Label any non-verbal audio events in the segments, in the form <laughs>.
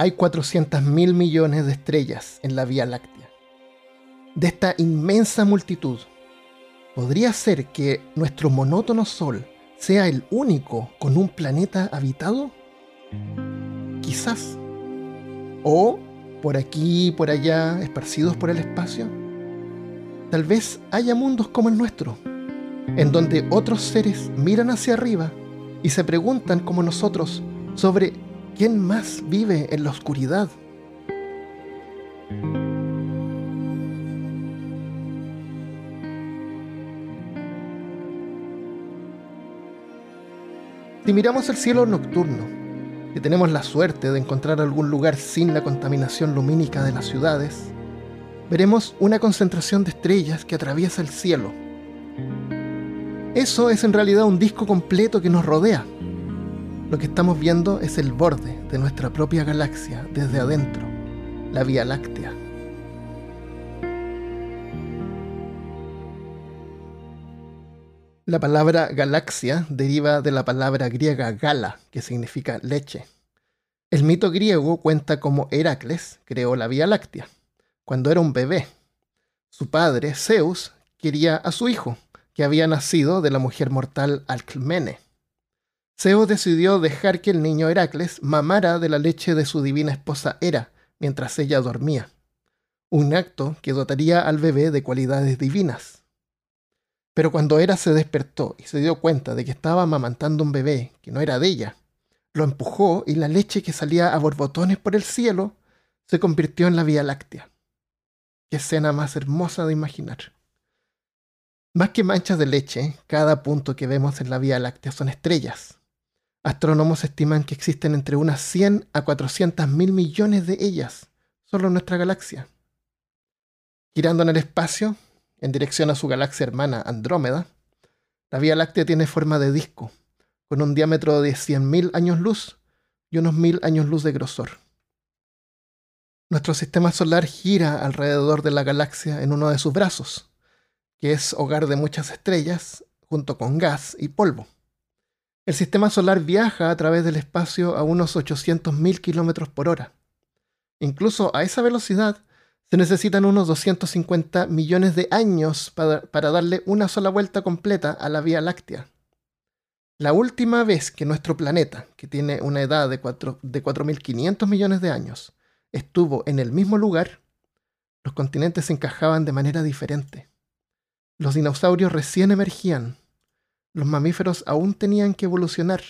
Hay 400 mil millones de estrellas en la Vía Láctea. De esta inmensa multitud, ¿podría ser que nuestro monótono Sol sea el único con un planeta habitado? Quizás. O por aquí por allá, esparcidos por el espacio. Tal vez haya mundos como el nuestro, en donde otros seres miran hacia arriba y se preguntan como nosotros sobre quién más vive en la oscuridad. Si miramos el cielo nocturno, y tenemos la suerte de encontrar algún lugar sin la contaminación lumínica de las ciudades, veremos una concentración de estrellas que atraviesa el cielo. Eso es en realidad un disco completo que nos rodea. Lo que estamos viendo es el borde de nuestra propia galaxia desde adentro, la Vía Láctea. La palabra galaxia deriva de la palabra griega gala, que significa leche. El mito griego cuenta cómo Heracles creó la Vía Láctea cuando era un bebé. Su padre, Zeus, quería a su hijo, que había nacido de la mujer mortal Alcmene. Zeus decidió dejar que el niño Heracles mamara de la leche de su divina esposa Hera mientras ella dormía, un acto que dotaría al bebé de cualidades divinas. Pero cuando Hera se despertó y se dio cuenta de que estaba amamantando un bebé que no era de ella, lo empujó y la leche que salía a borbotones por el cielo se convirtió en la Vía Láctea. Qué escena más hermosa de imaginar. Más que manchas de leche, cada punto que vemos en la Vía Láctea son estrellas. Astrónomos estiman que existen entre unas 100 a 400 mil millones de ellas, solo en nuestra galaxia. Girando en el espacio, en dirección a su galaxia hermana Andrómeda, la Vía Láctea tiene forma de disco, con un diámetro de 100.000 años luz y unos 1.000 años luz de grosor. Nuestro sistema solar gira alrededor de la galaxia en uno de sus brazos, que es hogar de muchas estrellas, junto con gas y polvo. El sistema solar viaja a través del espacio a unos 800.000 kilómetros por hora. Incluso a esa velocidad se necesitan unos 250 millones de años para, darle una sola vuelta completa a la Vía Láctea. La última vez que nuestro planeta, que tiene una edad de, 4, de 4.500 millones de años, estuvo en el mismo lugar, los continentes se encajaban de manera diferente. Los dinosaurios recién emergían, los mamíferos aún tenían que evolucionar.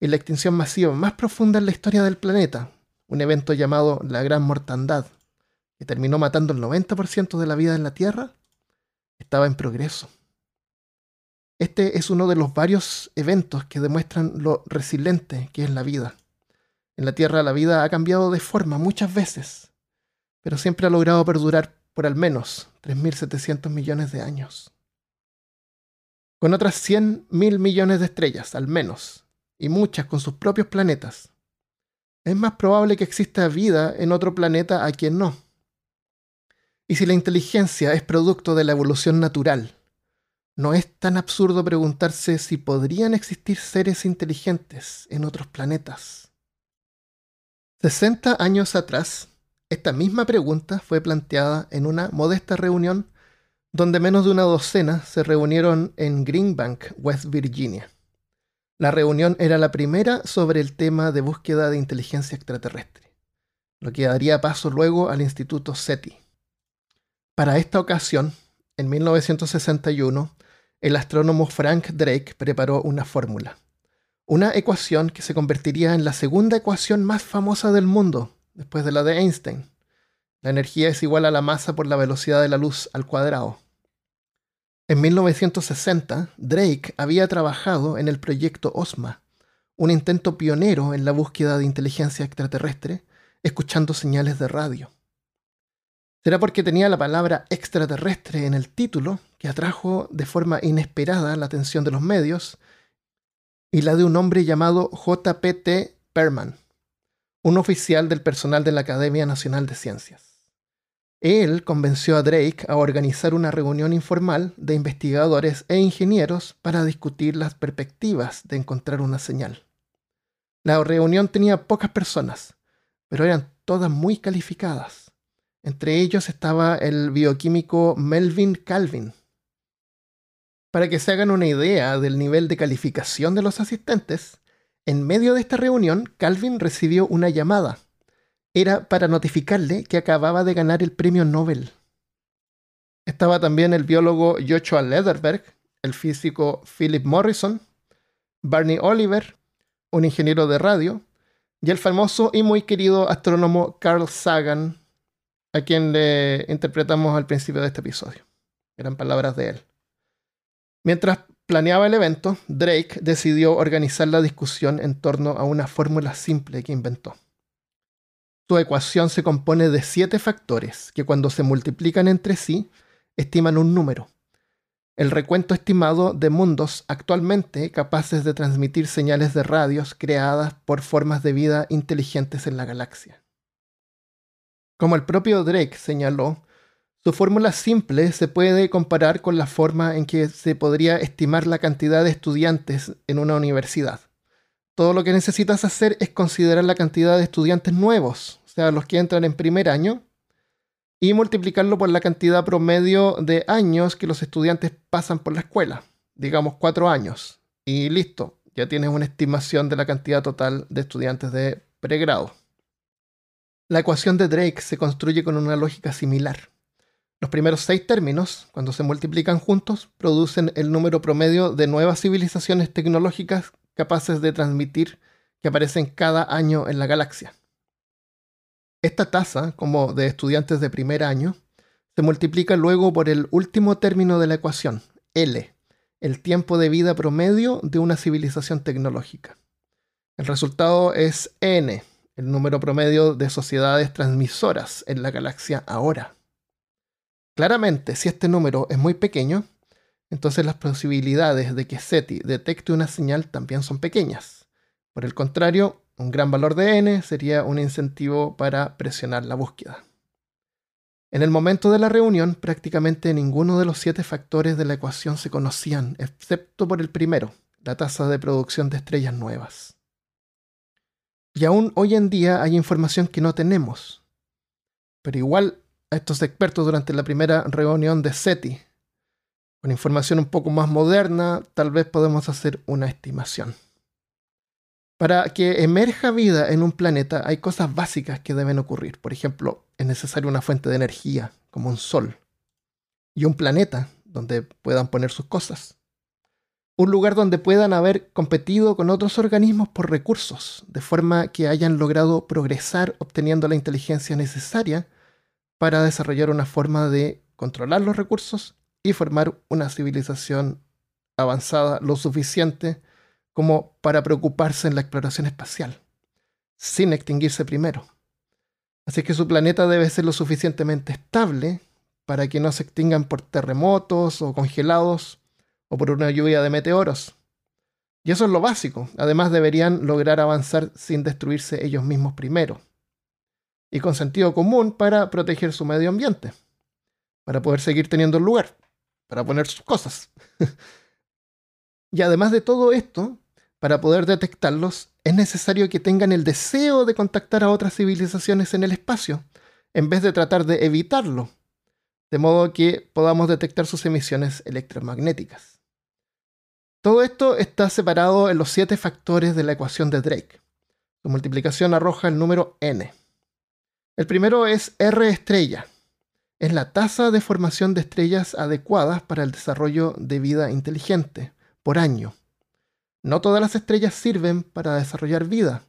Y la extinción masiva más profunda en la historia del planeta, un evento llamado la Gran Mortandad, que terminó matando el 90% de la vida en la Tierra, estaba en progreso. Este es uno de los varios eventos que demuestran lo resiliente que es la vida. En la Tierra la vida ha cambiado de forma muchas veces, pero siempre ha logrado perdurar por al menos 3.700 millones de años. Con otras 100.000 millones de estrellas, al menos, y muchas con sus propios planetas, es más probable que exista vida en otro planeta a quien no. Y si la inteligencia es producto de la evolución natural, no es tan absurdo preguntarse si podrían existir seres inteligentes en otros planetas. 60 años atrás, esta misma pregunta fue planteada en una modesta reunión donde menos de una docena se reunieron en Greenbank, West Virginia. La reunión era la primera sobre el tema de búsqueda de inteligencia extraterrestre, lo que daría paso luego al Instituto SETI. Para esta ocasión, en 1961, el astrónomo Frank Drake preparó una fórmula una ecuación que se convertiría en la segunda ecuación más famosa del mundo, después de la de Einstein. La energía es igual a la masa por la velocidad de la luz al cuadrado. En 1960, Drake había trabajado en el proyecto OSMA, un intento pionero en la búsqueda de inteligencia extraterrestre, escuchando señales de radio. Será porque tenía la palabra extraterrestre en el título que atrajo de forma inesperada la atención de los medios y la de un hombre llamado J.P.T. Perman, un oficial del personal de la Academia Nacional de Ciencias. Él convenció a Drake a organizar una reunión informal de investigadores e ingenieros para discutir las perspectivas de encontrar una señal. La reunión tenía pocas personas, pero eran todas muy calificadas. Entre ellos estaba el bioquímico Melvin Calvin. Para que se hagan una idea del nivel de calificación de los asistentes, en medio de esta reunión Calvin recibió una llamada. Era para notificarle que acababa de ganar el premio Nobel. Estaba también el biólogo Joshua Lederberg, el físico Philip Morrison, Barney Oliver, un ingeniero de radio, y el famoso y muy querido astrónomo Carl Sagan, a quien le interpretamos al principio de este episodio. Eran palabras de él. Mientras planeaba el evento, Drake decidió organizar la discusión en torno a una fórmula simple que inventó. Su ecuación se compone de siete factores que cuando se multiplican entre sí estiman un número. El recuento estimado de mundos actualmente capaces de transmitir señales de radios creadas por formas de vida inteligentes en la galaxia. Como el propio Drake señaló, su fórmula simple se puede comparar con la forma en que se podría estimar la cantidad de estudiantes en una universidad. Todo lo que necesitas hacer es considerar la cantidad de estudiantes nuevos, o sea, los que entran en primer año, y multiplicarlo por la cantidad promedio de años que los estudiantes pasan por la escuela, digamos cuatro años. Y listo, ya tienes una estimación de la cantidad total de estudiantes de pregrado. La ecuación de Drake se construye con una lógica similar. Los primeros seis términos, cuando se multiplican juntos, producen el número promedio de nuevas civilizaciones tecnológicas capaces de transmitir que aparecen cada año en la galaxia. Esta tasa, como de estudiantes de primer año, se multiplica luego por el último término de la ecuación, L, el tiempo de vida promedio de una civilización tecnológica. El resultado es N, el número promedio de sociedades transmisoras en la galaxia ahora. Claramente, si este número es muy pequeño, entonces las posibilidades de que SETI detecte una señal también son pequeñas. Por el contrario, un gran valor de n sería un incentivo para presionar la búsqueda. En el momento de la reunión, prácticamente ninguno de los siete factores de la ecuación se conocían, excepto por el primero, la tasa de producción de estrellas nuevas. Y aún hoy en día hay información que no tenemos. Pero igual a estos expertos durante la primera reunión de SETI, con información un poco más moderna, tal vez podemos hacer una estimación. Para que emerja vida en un planeta hay cosas básicas que deben ocurrir. Por ejemplo, es necesaria una fuente de energía, como un sol, y un planeta donde puedan poner sus cosas. Un lugar donde puedan haber competido con otros organismos por recursos, de forma que hayan logrado progresar obteniendo la inteligencia necesaria para desarrollar una forma de controlar los recursos y formar una civilización avanzada lo suficiente como para preocuparse en la exploración espacial, sin extinguirse primero. Así que su planeta debe ser lo suficientemente estable para que no se extingan por terremotos o congelados o por una lluvia de meteoros. Y eso es lo básico. Además deberían lograr avanzar sin destruirse ellos mismos primero. Y con sentido común para proteger su medio ambiente. Para poder seguir teniendo lugar. Para poner sus cosas. <laughs> y además de todo esto, para poder detectarlos, es necesario que tengan el deseo de contactar a otras civilizaciones en el espacio, en vez de tratar de evitarlo, de modo que podamos detectar sus emisiones electromagnéticas. Todo esto está separado en los siete factores de la ecuación de Drake. Su multiplicación arroja el número n. El primero es R estrella. Es la tasa de formación de estrellas adecuadas para el desarrollo de vida inteligente por año. No todas las estrellas sirven para desarrollar vida.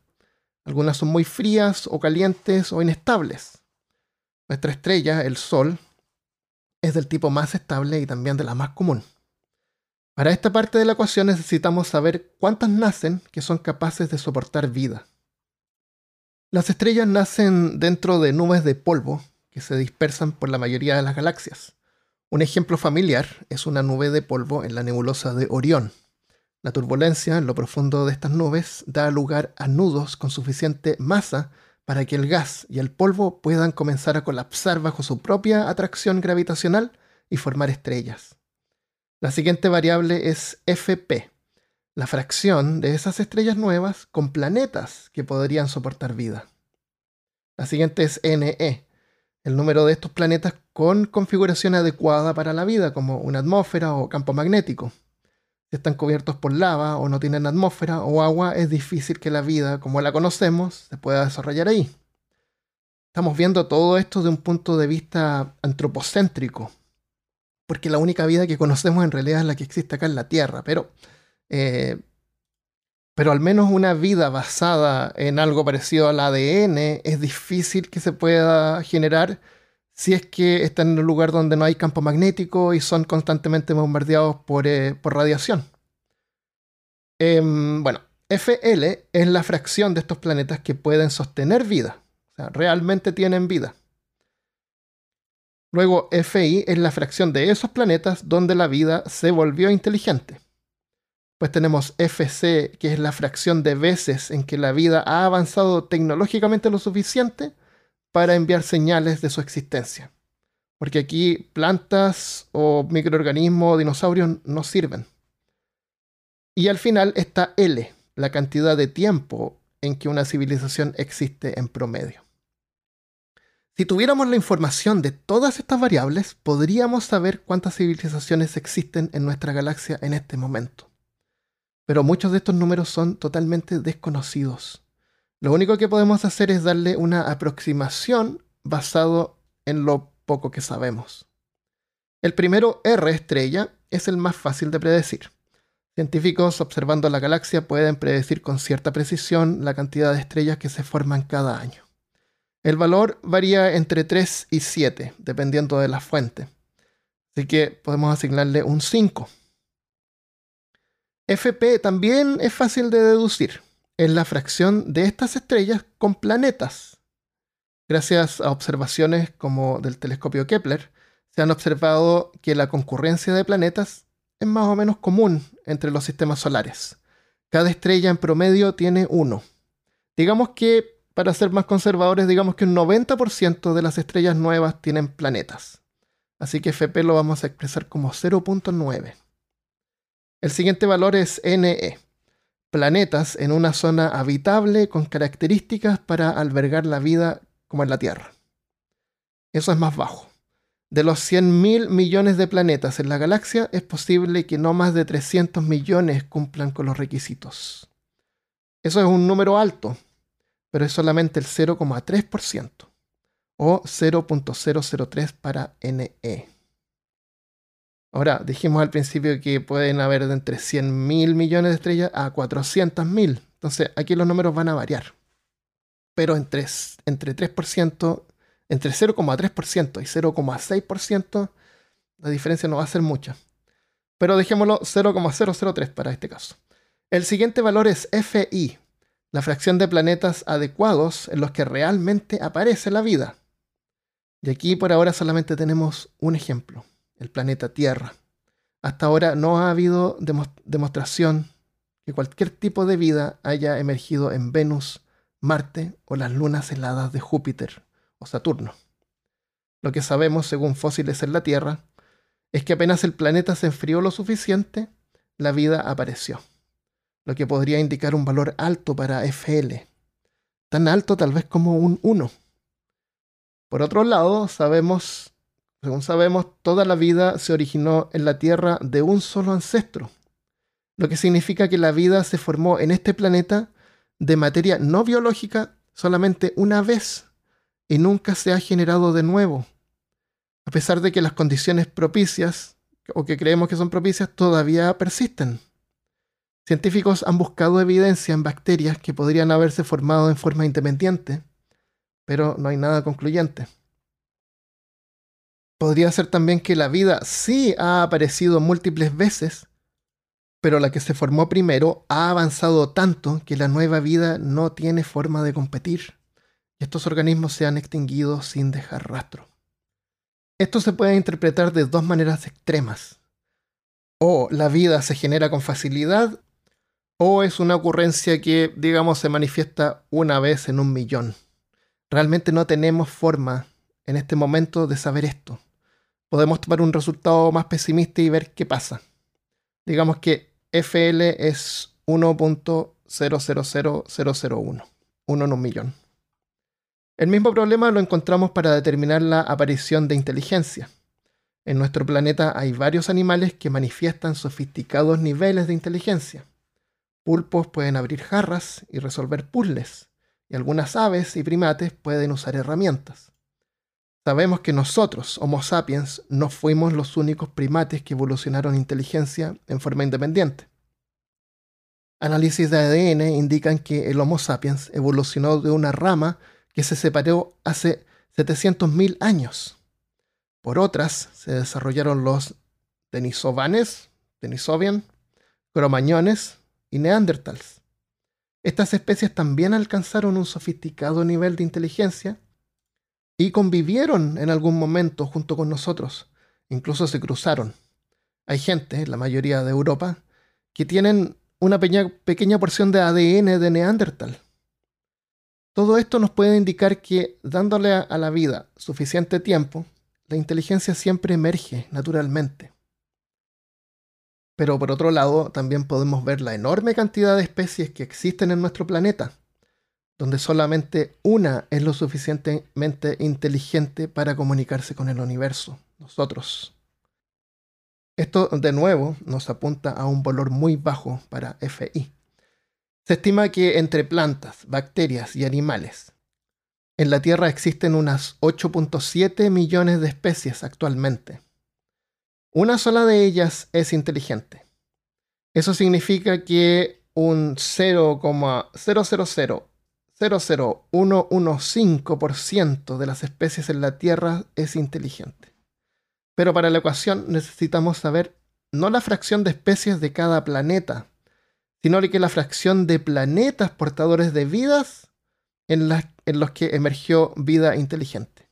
Algunas son muy frías o calientes o inestables. Nuestra estrella, el Sol, es del tipo más estable y también de la más común. Para esta parte de la ecuación necesitamos saber cuántas nacen que son capaces de soportar vida. Las estrellas nacen dentro de nubes de polvo que se dispersan por la mayoría de las galaxias. Un ejemplo familiar es una nube de polvo en la nebulosa de Orión. La turbulencia en lo profundo de estas nubes da lugar a nudos con suficiente masa para que el gas y el polvo puedan comenzar a colapsar bajo su propia atracción gravitacional y formar estrellas. La siguiente variable es FP, la fracción de esas estrellas nuevas con planetas que podrían soportar vida. La siguiente es NE, el número de estos planetas con configuración adecuada para la vida, como una atmósfera o campo magnético. Si están cubiertos por lava o no tienen atmósfera o agua, es difícil que la vida, como la conocemos, se pueda desarrollar ahí. Estamos viendo todo esto de un punto de vista antropocéntrico, porque la única vida que conocemos en realidad es la que existe acá en la Tierra, pero, eh, pero al menos una vida basada en algo parecido al ADN es difícil que se pueda generar si es que están en un lugar donde no hay campo magnético y son constantemente bombardeados por, eh, radiación. Em, bueno, FL es la fracción de estos planetas que pueden sostener vida realmente tienen vida. Luego FI es la fracción de esos planetas donde la vida se volvió inteligente. Pues tenemos FC, que es la fracción de veces en que la vida ha avanzado tecnológicamente lo suficiente para enviar señales de su existencia. Porque aquí plantas o microorganismos o dinosaurios no sirven. Y al final está L, la cantidad de tiempo en que una civilización existe en promedio. Si tuviéramos la información de todas estas variables, podríamos saber cuántas civilizaciones existen en nuestra galaxia en este momento. Pero muchos de estos números son totalmente desconocidos. Lo único que podemos hacer es darle una aproximación basado en lo poco que sabemos. El primero R estrella es el más fácil de predecir. Científicos observando la galaxia pueden predecir con cierta precisión la cantidad de estrellas que se forman cada año. El valor varía entre 3 y 7, dependiendo de la fuente. Así que podemos asignarle un 5. FP también es fácil de deducir. Es la fracción de estas estrellas con planetas. Gracias a observaciones como del telescopio Kepler, se han observado que la concurrencia de planetas es más o menos común entre los sistemas solares. Cada estrella en promedio tiene uno. Digamos que para ser más conservadores, digamos que un 90% de las estrellas nuevas tienen planetas. Así que FP lo vamos a expresar como 0.9. El siguiente valor es NE. Planetas en una zona habitable con características para albergar la vida como en la Tierra. Eso es más bajo. De los 100.000 millones de planetas en la galaxia, es posible que no más de 300 millones cumplan con los requisitos. Eso es un número alto, pero es solamente el 0,3% o 0.003 para NE. Ahora, dijimos al principio que pueden haber de entre 100 mil millones de estrellas a 400 mil. Entonces, aquí los números van a variar. Pero entre, entre 3%, entre 0,3% y 0,6%, la diferencia no va a ser mucha. Pero dejémoslo 0,003 para este caso. El siguiente valor es FI, la fracción de planetas adecuados en los que realmente aparece la vida. Y aquí por ahora solamente tenemos un ejemplo, el planeta Tierra. Hasta ahora no ha habido demostración que cualquier tipo de vida haya emergido en Venus, Marte o las lunas heladas de Júpiter o Saturno. Lo que sabemos, según fósiles en la Tierra, es que apenas el planeta se enfrió lo suficiente, la vida apareció lo que podría indicar un valor alto para FL, tan alto tal vez como un 1. Por otro lado, sabemos, según sabemos, toda la vida se originó en la Tierra de un solo ancestro, lo que significa que la vida se formó en este planeta de materia no biológica solamente una vez y nunca se ha generado de nuevo, a pesar de que las condiciones propicias, o que creemos que son propicias, todavía persisten. Científicos han buscado evidencia en bacterias que podrían haberse formado en forma independiente, pero no hay nada concluyente. Podría ser también que la vida sí ha aparecido múltiples veces, pero la que se formó primero ha avanzado tanto que la nueva vida no tiene forma de competir, y estos organismos se han extinguido sin dejar rastro. Esto se puede interpretar de dos maneras extremas. O la vida se genera con facilidad o es una ocurrencia que, digamos, se manifiesta una vez en un millón. Realmente no tenemos forma en este momento de saber esto. Podemos tomar un resultado más pesimista y ver qué pasa. Digamos que FL es 1.000001, uno en un millón. El mismo problema lo encontramos para determinar la aparición de inteligencia. En nuestro planeta hay varios animales que manifiestan sofisticados niveles de inteligencia. Pulpos pueden abrir jarras y resolver puzzles, y algunas aves y primates pueden usar herramientas. Sabemos que nosotros, Homo sapiens, no fuimos los únicos primates que evolucionaron inteligencia en forma independiente. Análisis de ADN indican que el Homo sapiens evolucionó de una rama que se separó hace 700.000 años. Por otras, se desarrollaron los denisovanes, denisovian, cromañones y neandertals. Estas especies también alcanzaron un sofisticado nivel de inteligencia y convivieron en algún momento junto con nosotros. Incluso se cruzaron. Hay gente, la mayoría de Europa, que tienen una pequeña, porción de ADN de Neandertal. Todo esto nos puede indicar que dándole a la vida suficiente tiempo, la inteligencia siempre emerge naturalmente. Pero por otro lado, también podemos ver la enorme cantidad de especies que existen en nuestro planeta, donde solamente una es lo suficientemente inteligente para comunicarse con el universo, nosotros. Esto de nuevo nos apunta a un valor muy bajo para FI. Se estima que entre plantas, bacterias y animales, en la Tierra existen unas 8.7 millones de especies actualmente. Una sola de ellas es inteligente. Eso significa que un 0,000 0,0115% de las especies en la Tierra es inteligente. Pero para la ecuación necesitamos saber no la fracción de especies de cada planeta, sino que la fracción de planetas portadores de vidas en, en los que emergió vida inteligente.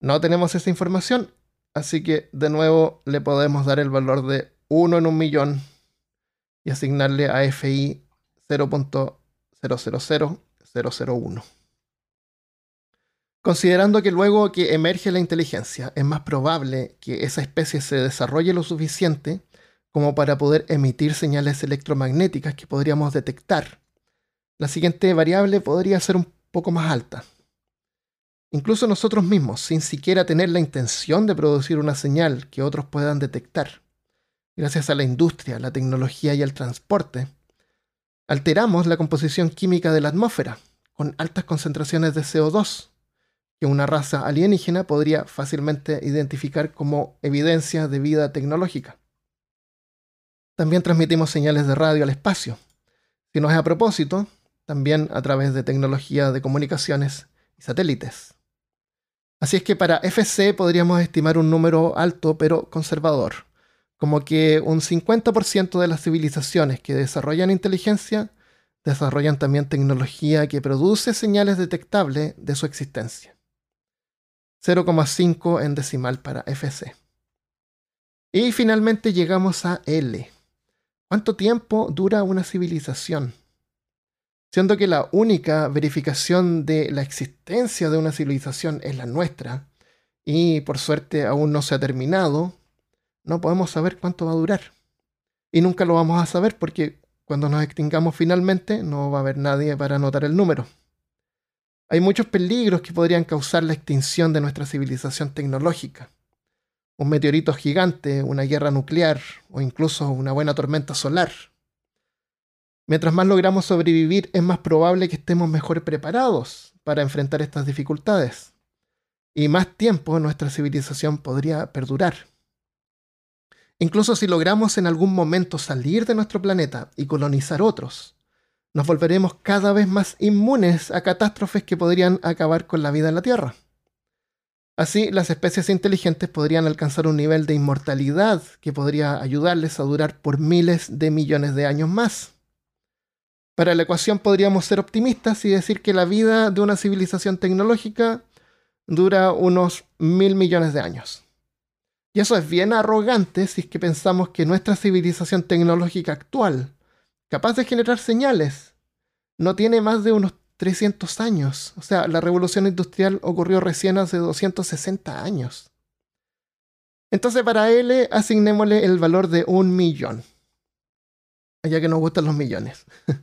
No tenemos esa información, así que de nuevo le podemos dar el valor de 1 en un millón y asignarle a FI 0.000 001. Considerando que luego que emerge la inteligencia es más probable que esa especie se desarrolle lo suficiente como para poder emitir señales electromagnéticas que podríamos detectar, la siguiente variable podría ser un poco más alta. Incluso nosotros mismos, sin siquiera tener la intención de producir una señal que otros puedan detectar, gracias a la industria, la tecnología y el transporte, alteramos la composición química de la atmósfera con altas concentraciones de CO2, que una raza alienígena podría fácilmente identificar como evidencia de vida tecnológica. También transmitimos señales de radio al espacio. Si no es a propósito, también a través de tecnología de comunicaciones y satélites. Así es que para FC podríamos estimar un número alto pero conservador, como que un 50% de las civilizaciones que desarrollan inteligencia desarrollan también tecnología que produce señales detectables de su existencia. 0,5 en decimal para FC. Y finalmente llegamos a L. ¿Cuánto tiempo dura una civilización? Siendo que la única verificación de la existencia de una civilización es la nuestra, y por suerte aún no se ha terminado, no podemos saber cuánto va a durar. Y nunca lo vamos a saber porque cuando nos extingamos finalmente no va a haber nadie para anotar el número. Hay muchos peligros que podrían causar la extinción de nuestra civilización tecnológica. Un meteorito gigante, una guerra nuclear o incluso una buena tormenta solar. Mientras más logramos sobrevivir, es más probable que estemos mejor preparados para enfrentar estas dificultades. Y más tiempo nuestra civilización podría perdurar. Incluso si logramos en algún momento salir de nuestro planeta y colonizar otros, nos volveremos cada vez más inmunes a catástrofes que podrían acabar con la vida en la Tierra. Así, las especies inteligentes podrían alcanzar un nivel de inmortalidad que podría ayudarles a durar por miles de millones de años más. Para la ecuación podríamos ser optimistas y decir que la vida de una civilización tecnológica dura unos mil millones de años. Y eso es bien arrogante si es que pensamos que nuestra civilización tecnológica actual, capaz de generar señales, no tiene más de unos 300 años. O sea, la revolución industrial ocurrió recién hace 260 años. Entonces para L asignémosle el valor de un millón. Ya que nos gustan los millones. <laughs>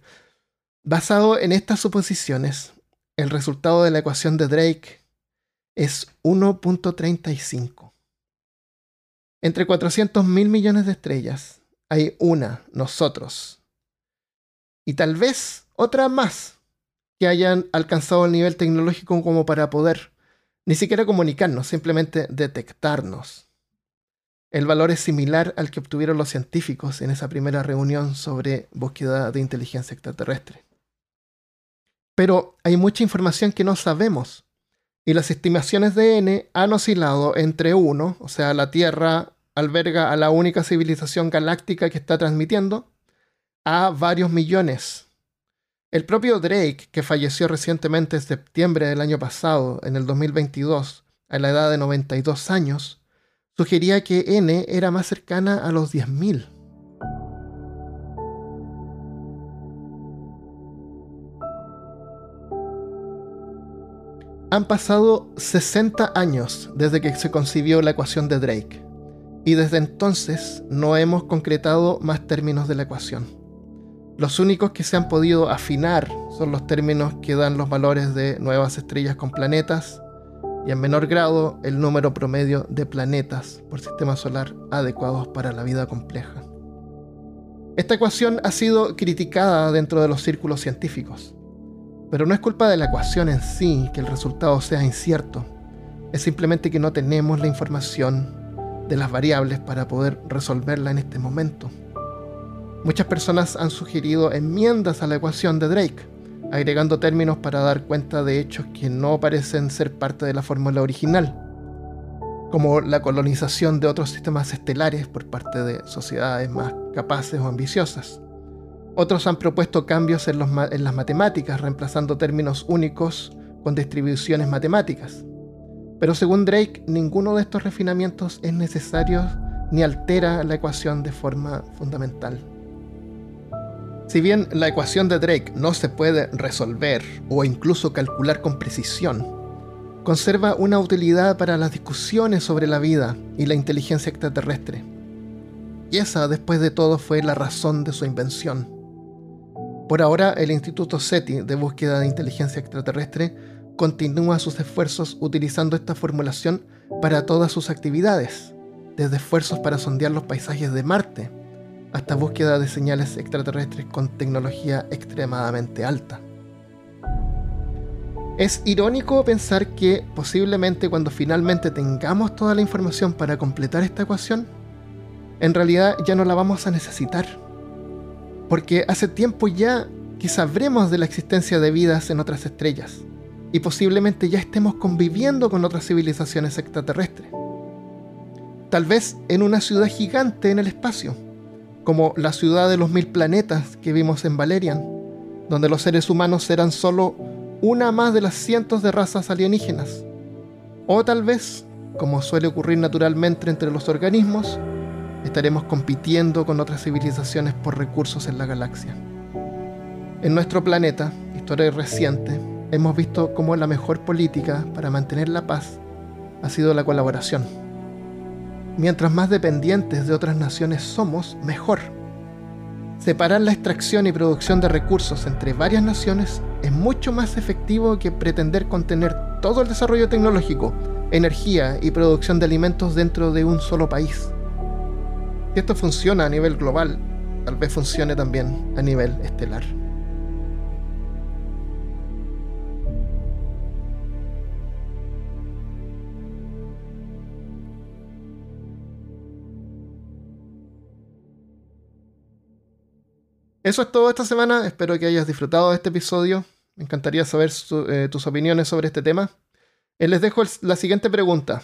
Basado en estas suposiciones, el resultado de la ecuación de Drake es 1.35. Entre 400 mil millones de estrellas hay una, nosotros. Y tal vez otra más que hayan alcanzado el nivel tecnológico como para poder ni siquiera comunicarnos, simplemente detectarnos. El valor es similar al que obtuvieron los científicos en esa primera reunión sobre búsqueda de inteligencia extraterrestre. Pero hay mucha información que no sabemos, y las estimaciones de n han oscilado entre 1, o sea, la Tierra alberga a la única civilización galáctica que está transmitiendo, a varios millones. El propio Drake, que falleció recientemente en septiembre del año pasado, en el 2022, a la edad de 92 años, sugería que N era más cercana a los 10.000. Han pasado 60 años desde que se concibió la ecuación de Drake, y desde entonces no hemos concretado más términos de la ecuación. Los únicos que se han podido afinar son los términos que dan los valores de nuevas estrellas con planetas, y en menor grado el número promedio de planetas por sistema solar adecuados para la vida compleja. Esta ecuación ha sido criticada dentro de los círculos científicos, pero no es culpa de la ecuación en sí que el resultado sea incierto, es simplemente que no tenemos la información de las variables para poder resolverla en este momento. Muchas personas han sugerido enmiendas a la ecuación de Drake, agregando términos para dar cuenta de hechos que no parecen ser parte de la fórmula original, como la colonización de otros sistemas estelares por parte de sociedades más capaces o ambiciosas. Otros han propuesto cambios en, las matemáticas, reemplazando términos únicos con distribuciones matemáticas. Pero según Drake, ninguno de estos refinamientos es necesario ni altera la ecuación de forma fundamental. Si bien la ecuación de Drake no se puede resolver o incluso calcular con precisión, conserva una utilidad para las discusiones sobre la vida y la inteligencia extraterrestre. Y esa, después de todo, fue la razón de su invención. Por ahora, el Instituto SETI de búsqueda de inteligencia extraterrestre continúa sus esfuerzos utilizando esta formulación para todas sus actividades, desde esfuerzos para sondear los paisajes de Marte, hasta búsqueda de señales extraterrestres con tecnología extremadamente alta. Es irónico pensar que posiblemente cuando finalmente tengamos toda la información para completar esta ecuación, en realidad ya no la vamos a necesitar. Porque hace tiempo ya que sabremos de la existencia de vidas en otras estrellas y posiblemente ya estemos conviviendo con otras civilizaciones extraterrestres. Tal vez en una ciudad gigante en el espacio, como la ciudad de los mil planetas que vimos en Valerian, donde los seres humanos eran solo una más de las cientos de razas alienígenas. O tal vez, como suele ocurrir naturalmente entre los organismos, estaremos compitiendo con otras civilizaciones por recursos en la galaxia. En nuestro planeta, historia reciente, hemos visto cómo la mejor política para mantener la paz ha sido la colaboración Mientras más dependientes de otras naciones somos, mejor. Separar la extracción y producción de recursos entre varias naciones es mucho más efectivo que pretender contener todo el desarrollo tecnológico, energía y producción de alimentos dentro de un solo país. Si esto funciona a nivel global, tal vez funcione también a nivel estelar. Eso es todo esta semana. Espero que hayas disfrutado de este episodio. Me encantaría saber eh, tus opiniones sobre este tema. Eh, les dejo la siguiente pregunta.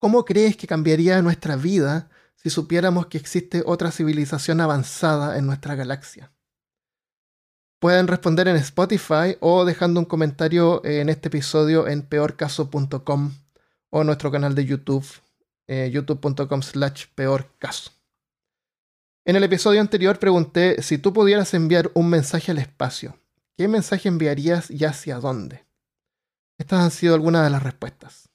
¿Cómo crees que cambiaría nuestra vida si supiéramos que existe otra civilización avanzada en nuestra galaxia? Pueden responder en Spotify o dejando un comentario en este episodio en peorcaso.com o nuestro canal de YouTube, eh, youtube.com slash peorcaso. En el episodio anterior pregunté si tú pudieras enviar un mensaje al espacio. ¿Qué mensaje enviarías y hacia dónde? Estas han sido algunas de las respuestas.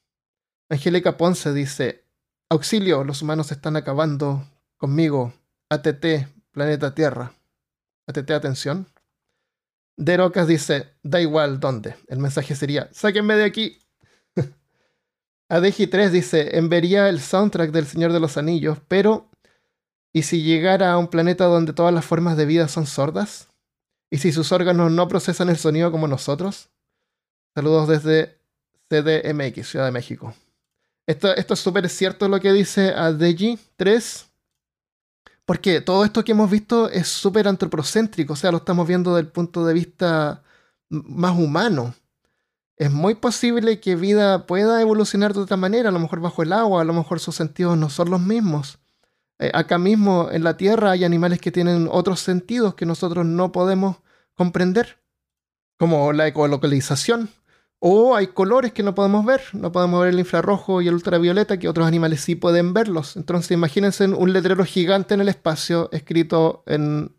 Angélica Ponce dice, Auxilio, los humanos están acabando conmigo. ATT, planeta Tierra. ATT, atención. Derocas dice, da igual dónde. El mensaje sería, sáquenme de aquí. <laughs> Adeji3 dice, enviaría el soundtrack del Señor de los Anillos, pero ¿y si llegara a un planeta donde todas las formas de vida son sordas? ¿Y si sus órganos no procesan el sonido como nosotros? Saludos desde CDMX, Ciudad de México. Esto, esto es súper cierto lo que dice Adeji3, porque todo esto que hemos visto es súper antropocéntrico, o sea, lo estamos viendo desde el punto de vista más humano es muy posible que vida pueda evolucionar de otra manera, a lo mejor bajo el agua, a lo mejor sus sentidos no son los mismos. Eh, acá mismo en la Tierra hay animales que tienen otros sentidos que nosotros no podemos comprender, como la ecolocalización. O hay colores que no podemos ver, no podemos ver el infrarrojo y el ultravioleta, que otros animales sí pueden verlos. Entonces imagínense un letrero gigante en el espacio escrito en,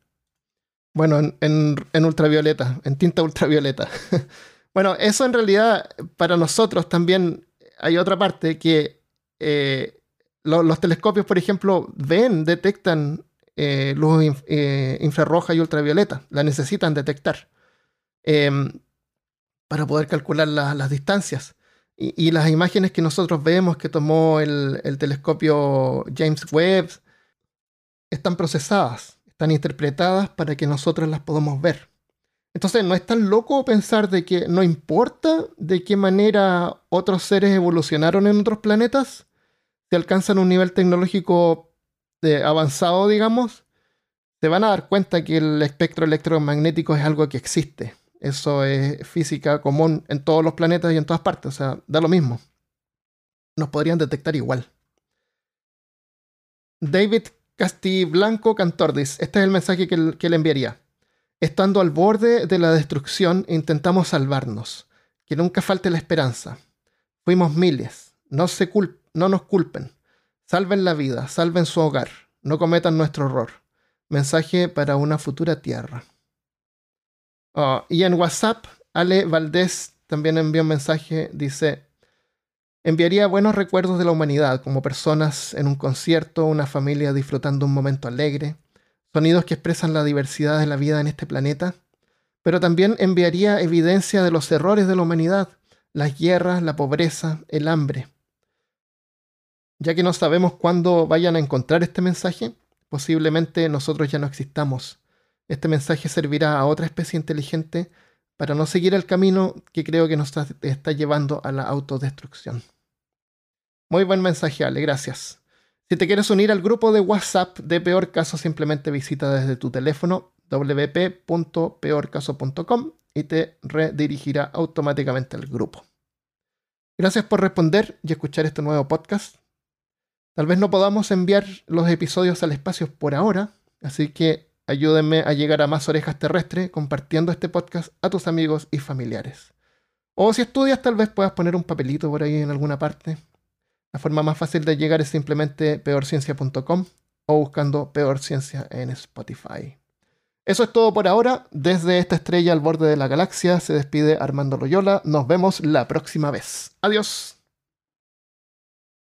bueno, en ultravioleta, en tinta ultravioleta. <laughs> Bueno, eso en realidad para nosotros también hay otra parte que eh, los telescopios, por ejemplo, ven, detectan eh, luz eh, infrarroja y ultravioleta, la necesitan detectar em, para poder calcular las distancias. Y, las imágenes que nosotros vemos que tomó el, el telescopio James Webb están procesadas, están interpretadas para que nosotros las podamos ver. Entonces, no es tan loco pensar de que no importa de qué manera otros seres evolucionaron en otros planetas, alcanzan un nivel tecnológico eh, avanzado, digamos, se van a dar cuenta que el espectro electromagnético es algo que existe. Eso es física común en todos los planetas y en todas partes, o sea, da lo mismo. Nos podrían detectar igual. David Castiblanco Cantordis, este es el mensaje que le enviaría. Estando al borde de la destrucción, intentamos salvarnos. Que nunca falte la esperanza. Fuimos miles. No, se no nos culpen. Salven la vida, salven su hogar. No cometan nuestro error. Mensaje para una futura tierra. Oh, y en WhatsApp, Ale Valdés también envió un mensaje. Dice: Enviaría buenos recuerdos de la humanidad, como personas en un concierto, una familia disfrutando un momento alegre, sonidos que expresan la diversidad de la vida en este planeta, pero también enviaría evidencia de los errores de la humanidad, las guerras, la pobreza, el hambre. Ya que no sabemos cuándo vayan a encontrar este mensaje, posiblemente nosotros ya no existamos. Este mensaje servirá a otra especie inteligente para no seguir el camino que creo que nos está llevando a la autodestrucción. Muy buen mensaje, Ale, gracias. Si te quieres unir al grupo de WhatsApp de Peor Caso, simplemente visita desde tu teléfono wp.peorcaso.com y te redirigirá automáticamente al grupo. Gracias por responder y escuchar este nuevo podcast. Tal vez no podamos enviar los episodios al espacio por ahora, así que ayúdenme a llegar a más orejas terrestres compartiendo este podcast a tus amigos y familiares. O si estudias, tal vez puedas poner un papelito por ahí en alguna parte la forma más fácil de llegar es simplemente peorciencia.com o buscando Peor Ciencia en Spotify. Eso es todo por ahora. Desde esta estrella al borde de la galaxia se despide Armando Loyola. Nos vemos la próxima vez. Adiós.